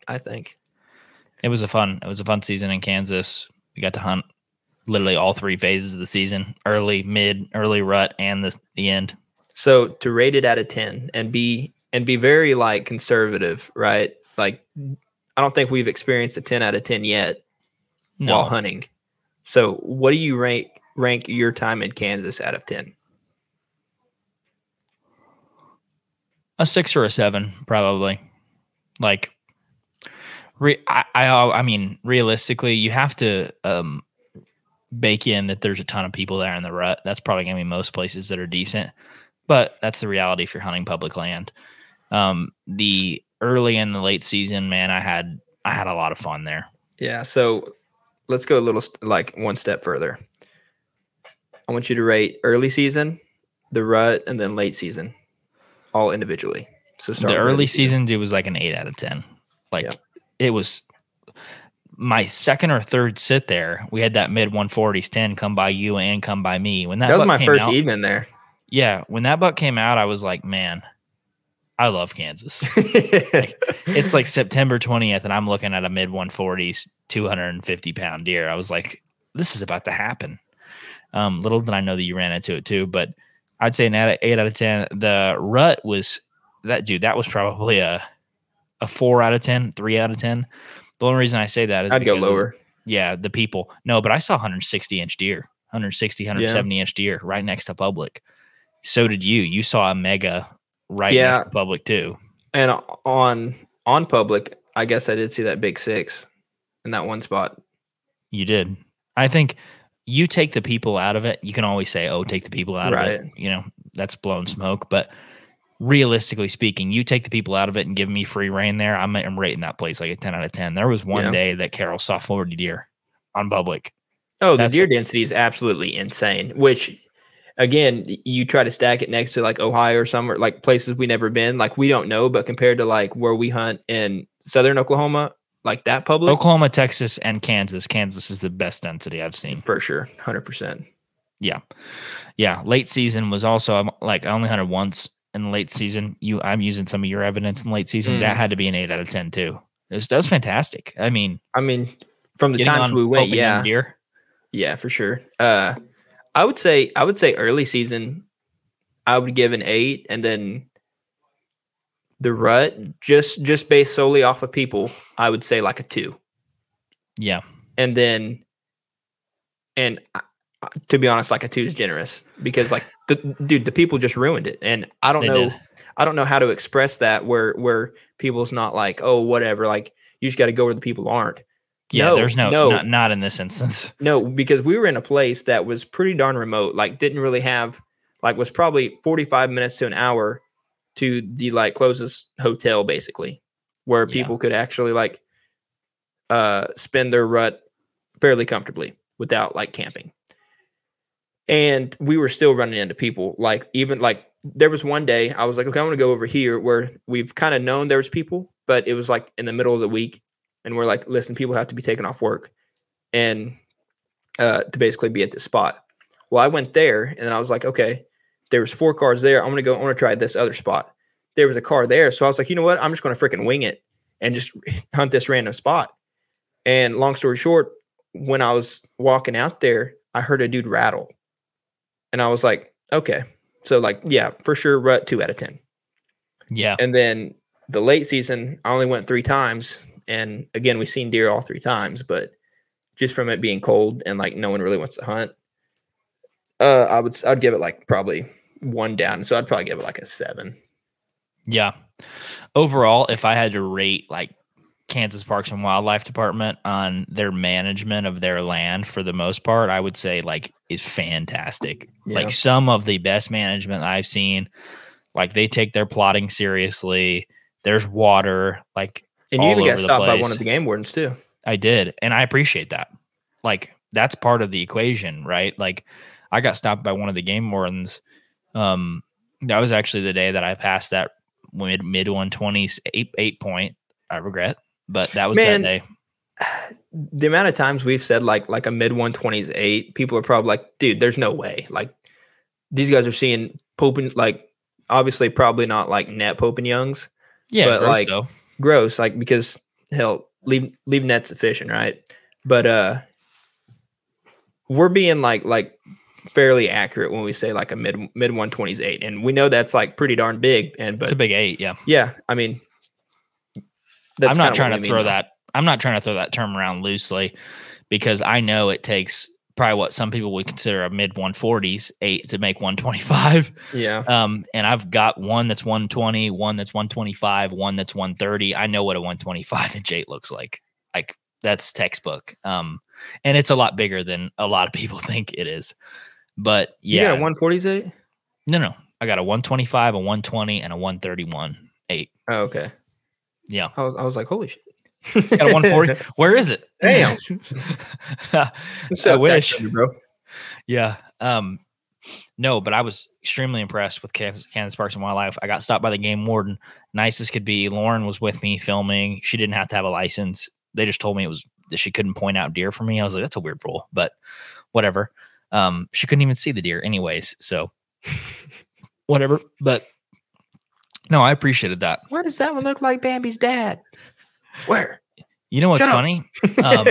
I think. It was a fun it was a fun season in Kansas. We got to hunt literally all three phases of the season: early, mid, early rut, and the the end. So to rate it out of 10 and be and be very like conservative, right? Like I don't think we've experienced a 10 out of 10 yet No, while hunting. So what do you rank rank your time in Kansas out of 10? a six or a seven probably like re- I, I i mean realistically you have to um bake in that there's a ton of people there in the rut that's probably gonna be most places that are decent but that's the reality if you're hunting public land um the early and the late season man i had i had a lot of fun there Yeah, so let's go a little like one step further. I want you to rate early season, the rut, and then late season, all individually. So start the early season it was like an eight out of ten like Yeah. it was my second or third sit there we had that mid 140s 10 come by you and come by me when that, That was my first out, evening there. yeah when that buck came out i was like man i love kansas it's like september 20th and i'm looking at a mid 140s 250 pound deer i was like this is about to happen um little did i know that you ran into it too but i'd say an eight out of ten the rut was that dude that was probably a a four out of ten, three out of ten the only reason i say that is I'd go because of- lower. yeah the people no but i saw 160 inch deer 160 170 inch deer right next to public so did you you saw a mega right Yeah. next to public too And on on public, I guess I did see that big six in that one spot. You did. I think you take the people out of it. You can always say, "Oh, take the people out of it." You know, that's blown smoke. But realistically speaking, you take the people out of it and give me free reign there. I'm, I'm rating that place like a ten out of ten. There was one Yeah. day that Carol saw 40 deer on public. Oh, the deer density is absolutely insane. Which, again, you try to stack it next to like Ohio or somewhere like places we never been. Like we don't know, but compared to like where we hunt in southern Oklahoma, like that public Oklahoma, Texas, and Kansas. Kansas is the best density I've seen. for sure, hundred percent. Yeah, yeah. Late season was also I'm like I only hunted once in late season. You, I'm using some of your evidence in late season. Mm. That had to be an eight out of ten too. It was, that was fantastic. I mean, I mean, from the times we went, yeah, deer. yeah, for sure. Uh, I would say I would say early season, I would give an eight, and then the rut just just based solely off of people, I would say like a two. Yeah, and then and I- to be honest like a two is generous because like the dude the people just ruined it and i don't they know did. i don't know how to express that where where people's not like oh whatever like you just got to go where the people aren't Yeah, No, there's no, no. Not, not in this instance. no because we were in a place that was pretty darn remote like didn't really have like was probably 45 minutes to an hour to the like closest hotel basically where Yeah. people could actually like uh spend their rut fairly comfortably without like camping. And we were still running into people like even like there was one day i was like okay i'm gonna go over here where we've kind of known there was people but it was like in the middle of the week and we're like listen people have to be taken off work and uh to basically be at this spot. Well i went there and i was like okay there was four cars there. I'm gonna go i want to try this other spot. There was a car there. So i was like you know what? I'm just gonna freaking wing it and just hunt this random spot. And long story short when i was walking out there i heard a dude rattle. And I was like, okay. So like, yeah, for sure, rut two out of ten. Yeah, And then the late season, I only went three times, and again, we've seen deer all three times, but just from it being cold and like no one really wants to hunt, uh, I would I'd give it like probably one down. So I'd probably give it like a seven. Yeah. Overall, if I had to rate like Kansas Parks and Wildlife Department on their management of their land for the most part, I would say like is fantastic. Yeah. Like some of the best management I've seen. Like they take their plotting seriously. There's water. Like And you even got stopped by one of the game wardens too. I did, and I appreciate that. Like that's part of the equation, right? Like I got stopped by one of the game wardens. Um, that was actually the day that I passed that mid mid one twenties eight eight point. I regret, but that was Man, that day. The amount of times we've said like like a mid one twenties eight, people are probably like, dude, there's no way. Like these guys are seeing Pope and like obviously probably not like net Pope and Youngs. Yeah, but, gross, like, though. gross like because hell leave leave net efficient, right but uh we're being like like fairly accurate when we say like a mid mid 120s eight and we know that's like pretty darn big and it's a big eight. Yeah, yeah i mean I'm not trying to mean, throw though. that. I'm not trying to throw that term around loosely because I know it takes probably what some people would consider a mid 140s eight to make 125. yeah Um, and I've got one that's 120, one that's 125, one that's 130. I know what a 125 inch eight looks like. Like that's textbook. Um, and it's a lot bigger than a lot of people think it is. But you yeah, got a 140s eight no, no, I got a 125, a 120, and a 131 eight. oh, okay Yeah, I was, I was like holy shit got a 140. Where is it? Damn. I wish. Texas, bro Yeah. Um, no, but I was extremely impressed with Kansas, Kansas Parks and Wildlife. I got stopped by the game warden, nice as could be. Lauren was with me filming. She didn't have to have a license. They just told me it was that she couldn't point out deer for me. I was like, that's a weird rule, but whatever. Um, she couldn't even see the deer, anyways. So whatever. But no, I appreciated that. why does that one look like bambi's dad where You know what's Shut funny? Um,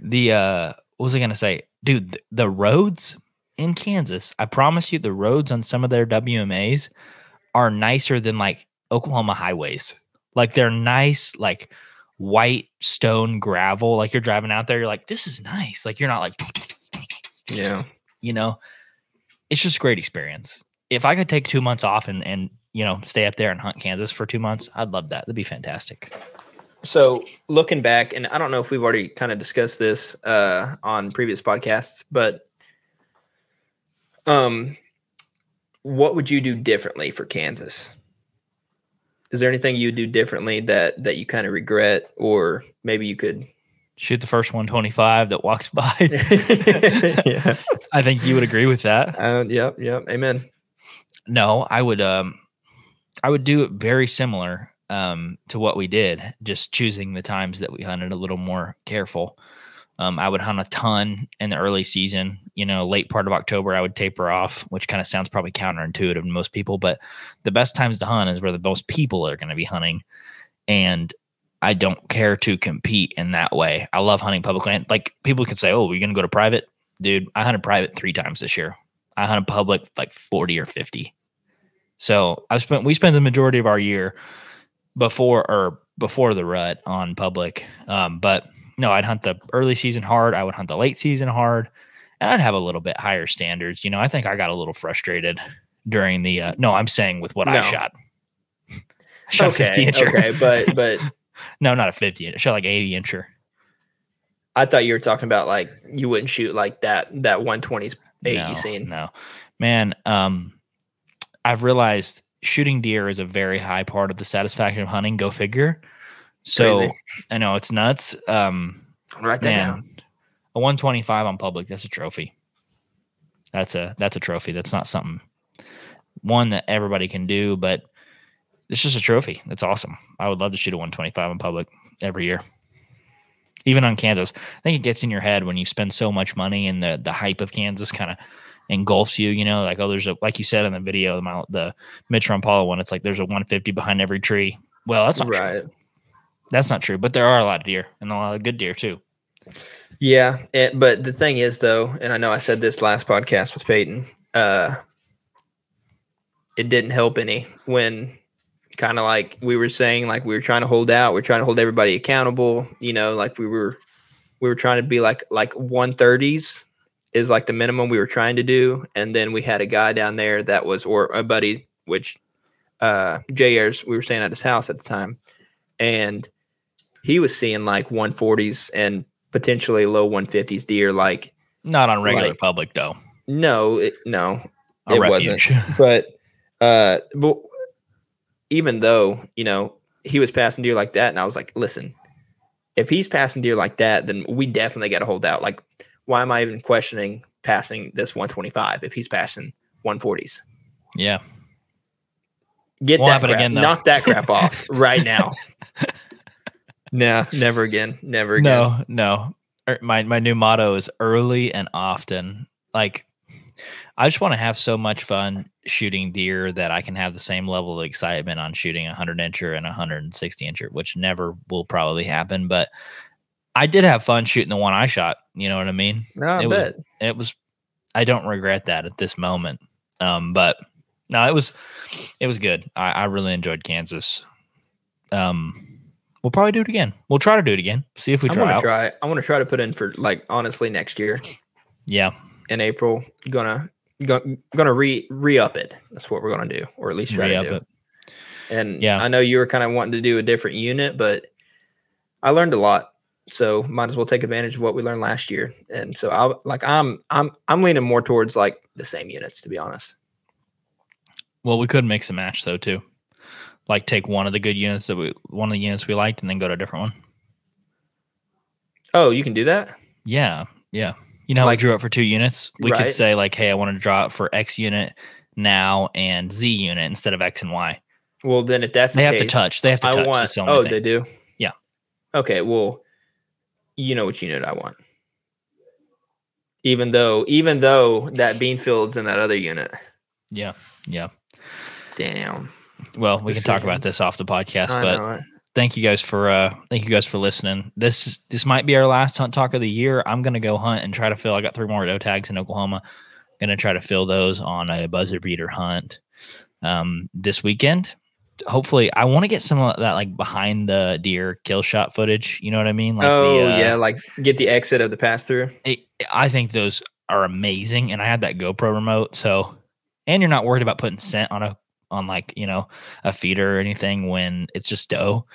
the uh what was I gonna say? Dude, th- the roads in Kansas, I promise you the roads on some of their WMAs are nicer than like Oklahoma highways. Like they're nice, like white stone gravel. Like you're driving out there, you're like, this is nice. Like you're not like yeah you know, it's just a great experience. If I could take two months off and and you know stay up there and hunt Kansas for two months, I'd love that. That'd be fantastic. So looking back, and I don't know if we've already kind of discussed this uh, on previous podcasts, but um, what would you do differently for Kansas? Is there anything you would do differently that that you kind of regret, or maybe you could? Shoot the first 125 that walks by. yeah. I think you would agree with that. Uh, yep. Yep. Amen. No, I would um I would do it very similar um to what we did, just choosing the times that we hunted a little more careful. Um, I would hunt a ton in the early season. You know, late part of October, I would taper off, which kind of sounds probably counterintuitive to most people, but the best times to hunt is where the most people are going to be hunting. And I don't care to compete in that way. I love hunting public land. Like people can say, "Oh, you're going to go to private." Dude, I hunted private 3 times this year. I hunted public like 40 or 50. So, I spent we spent the majority of our year before or before the rut on public. Um, but no, I'd hunt the early season hard, I would hunt the late season hard, and I'd have a little bit higher standards. You know, I think I got a little frustrated during the uh, no, I'm saying with what I shot. I shot a 50 Okay. incher. Okay. But but No, not a 50 inch. Shot like 80 incher. I thought you were talking about like you wouldn't shoot like that that 120s eight no, you seen. No, man. Um, I've realized shooting deer is a very high part of the satisfaction of hunting. Go figure. So Crazy. I know it's nuts. Um, Write that man, down. a 125 on public. That's a trophy. That's a that's a trophy. That's not something one that everybody can do, but it's just a trophy. That's awesome. I would love to shoot a 125 in public every year. Even on Kansas, I think it gets in your head when you spend so much money and the the hype of Kansas kind of engulfs you. You know, like oh, there's a like you said in the video, the the Mitch Paula one. It's like there's a 150 behind every tree. Well, that's not true. Right. That's not true. But there are a lot of deer and a lot of good deer too. Yeah, it, but the thing is, though, and I know I said this last podcast with Peyton, uh, it didn't help any when kind of like we were saying, like we were trying to hold out, we are trying to hold everybody accountable, you know, like we were we were trying to be like like one thirties, is like the minimum we were trying to do. And then we had a guy down there that was, or a buddy, which uh Jay Ayers, we were staying at his house at the time, and he was seeing like 140s and potentially low 150s deer. Like, Not on regular Like- public though. no, it, no, A it refuge. wasn't. but uh but even though you know he was passing deer like that and i was like listen if he's passing deer like that then we definitely got to hold out like why am i even questioning passing this 125 if he's passing 140s yeah. get Won't that crap, again, though. knock that crap off right now nah never again never again No, no. Er, My my new motto is early and often. Like I just want to have so much fun shooting deer that I can have the same level of excitement on shooting a 100 incher and a 160 incher, which never will probably happen. But I did have fun shooting the one I shot. You know what I mean? no i it was- It was. I don't regret that at this moment. Um, but no, it was it was good. I, I really enjoyed Kansas. Um, we'll probably do it again. We'll try to do it again. See if we try. i want to try i want to try to put in for like honestly next year Yeah. in April. Gonna go, gonna re re up it. That's what we're gonna do, or at least try Re-up to do. it. And Yeah. I know you were kind of wanting to do a different unit, but I learned a lot. So might as well take advantage of what we learned last year. And so I like I'm I'm I'm leaning more towards like the same units to be honest. Well, we could mix and match though too. Like take one of the good units that we one of the units we liked and then go to a different one. Oh, you can do that? Yeah. Yeah. You know, how Like- we drew it for two units. We could say like, hey, I want to draw it for X unit now and Z unit instead of X and Y. Well, then if that's They the have to touch. They have to I touch. want. The Oh, thing. they do. Yeah. Okay. Well, you know which unit I want. Even though, even though that bean field's in that other unit. Yeah. Yeah. Damn. Well, we can talk about this off the podcast, I but. Thank you guys for uh thank you guys for listening. This this might be our last hunt talk of the year. I'm gonna go hunt and try to fill. I got three more doe tags in Oklahoma. Gonna try to fill those on a buzzer beater hunt um this weekend. Hopefully, I want to get some of that like behind the deer kill shot footage. You know what I mean? Like oh the, uh, yeah, like get the exit of the pass through. I think those are amazing, and I had that GoPro remote, so and you're not worried about putting scent on a on like you know a feeder or anything when it's just doe.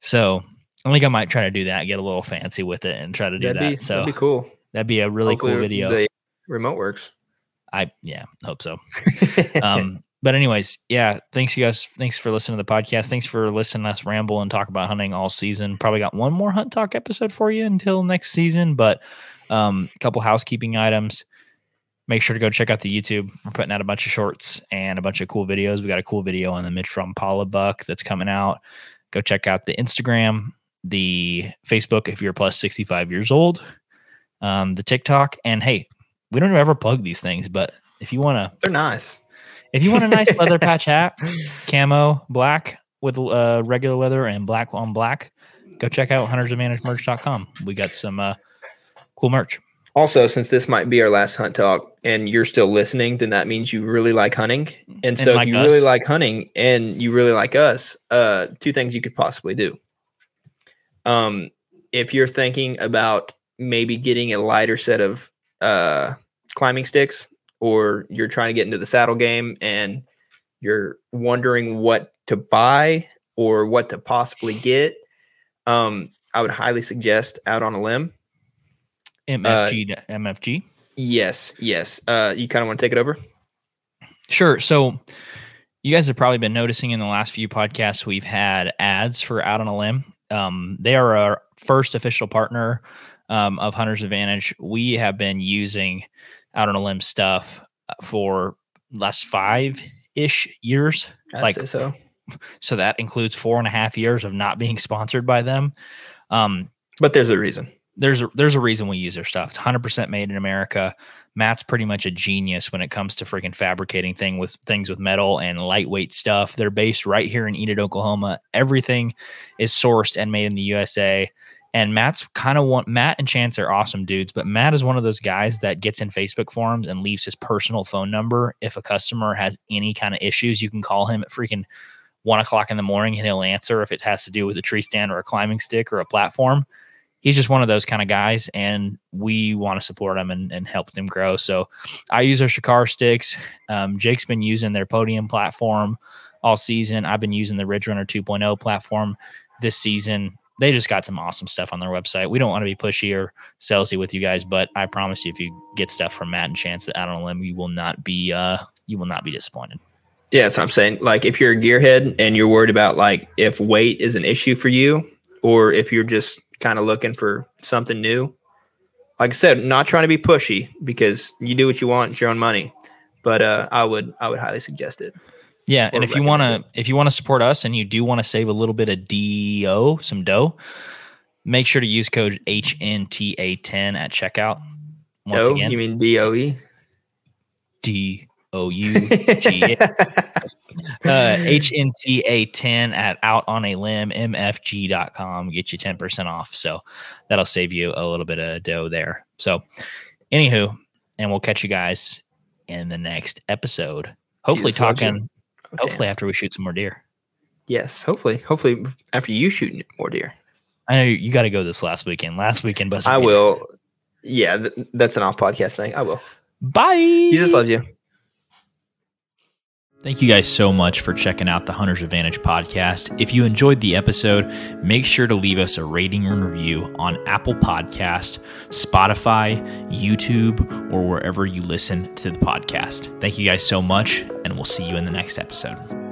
So I think I might try to do that, get a little fancy with it, and try to do That'd that. be so that'd be cool. that'd be a really cool video. The remote works. I yeah, hope so. Um, but anyways, yeah, thanks you guys. Thanks for listening to the podcast. Thanks for listening to us ramble and talk about hunting all season. Probably got one more hunt talk episode for you until next season, but um, a couple housekeeping items. Make sure to go check out the YouTube. We're putting out a bunch of shorts and a bunch of cool videos. We got a cool video on the Mitch from Paula buck that's coming out. Go check out the Instagram, the Facebook if you're plus 65 years old, um, the TikTok, and hey, we don't ever plug these things, but if you want to They're nice. if you want a nice leather patch hat, camo black with uh, regular leather and black on black, go check out huntersadvantagemerch.com. We got some uh, cool merch. Also, since this might be our last hunt talk and you're still listening, then that means you really like hunting. And so like if you us. really like hunting and you really like us, uh, two things you could possibly do. Um, if you're thinking about maybe getting a lighter set of uh, climbing sticks, or you're trying to get into the saddle game and you're wondering what to buy or what to possibly get, um, I would highly suggest Out on a Limb. MFG to MFG. Yes, yes. Uh, you kind of want to take it over? Sure. So you guys have probably been noticing in the last few podcasts we've had ads for Out on a Limb. Um, they are our first official partner um, of Hunter's Advantage. We have been using Out on a Limb stuff for last five ish years. I'd Like- so. So that includes four and a half years of not being sponsored by them. Um, But there's a reason. There's a, there's a reason we use their stuff. It's 100% made in America. Matt's pretty much a genius when it comes to freaking fabricating thing with things with metal and lightweight stuff. They're based right here in Enid, Oklahoma. Everything is sourced and made in the USA. And Matt's kind of one. Matt and Chance are awesome dudes, but Matt is one of those guys that gets in Facebook forums and leaves his personal phone number. If a customer has any kind of issues, you can call him at freaking one o'clock in the morning and he'll answer if it has to do with a tree stand or a climbing stick or a platform he's just one of those kind of guys, and we want to support him and, and help them grow. So I use our Shakar sticks. Um, Jake's been using their podium platform all season. I've been using the Ridge Runner 2.0 platform this season. They just got some awesome stuff on their website. We don't want to be pushy or salesy with you guys, but I promise you, if you get stuff from Matt and Chance that out on a limb, you will not be uh, you will not be disappointed. Yeah, that's what I'm saying. Like if you're a gearhead and you're worried about like if weight is an issue for you, or if you're just kind of looking for something new, like I said, not trying to be pushy because you do what you want, it's your own money. But uh, I would I would highly suggest it. Yeah, and if you want to if you want to support us and you do want to save a little bit of DO, some dough, make sure to use code HNTA10 at checkout. Once Doe? again, you mean D O E? D O U G A. uh, HNTA10 at out on a limb, mfg.com. Get you 10% off. So that'll save you a little bit of dough there. So, anywho, and we'll catch you guys in the next episode. Hopefully, Jesus talking, Oh, hopefully, damn. after we shoot some more deer. Yes, hopefully, hopefully after you shoot more deer, I know you got to go this last weekend. Last weekend, but I will. Yeah, th- that's an off podcast thing. I will. Bye. Jesus loves you. Thank you guys so much for checking out the Hunter's Advantage podcast. If you enjoyed the episode, make sure to leave us a rating and review on Apple Podcast, Spotify, YouTube, or wherever you listen to the podcast. Thank you guys so much, and we'll see you in the next episode.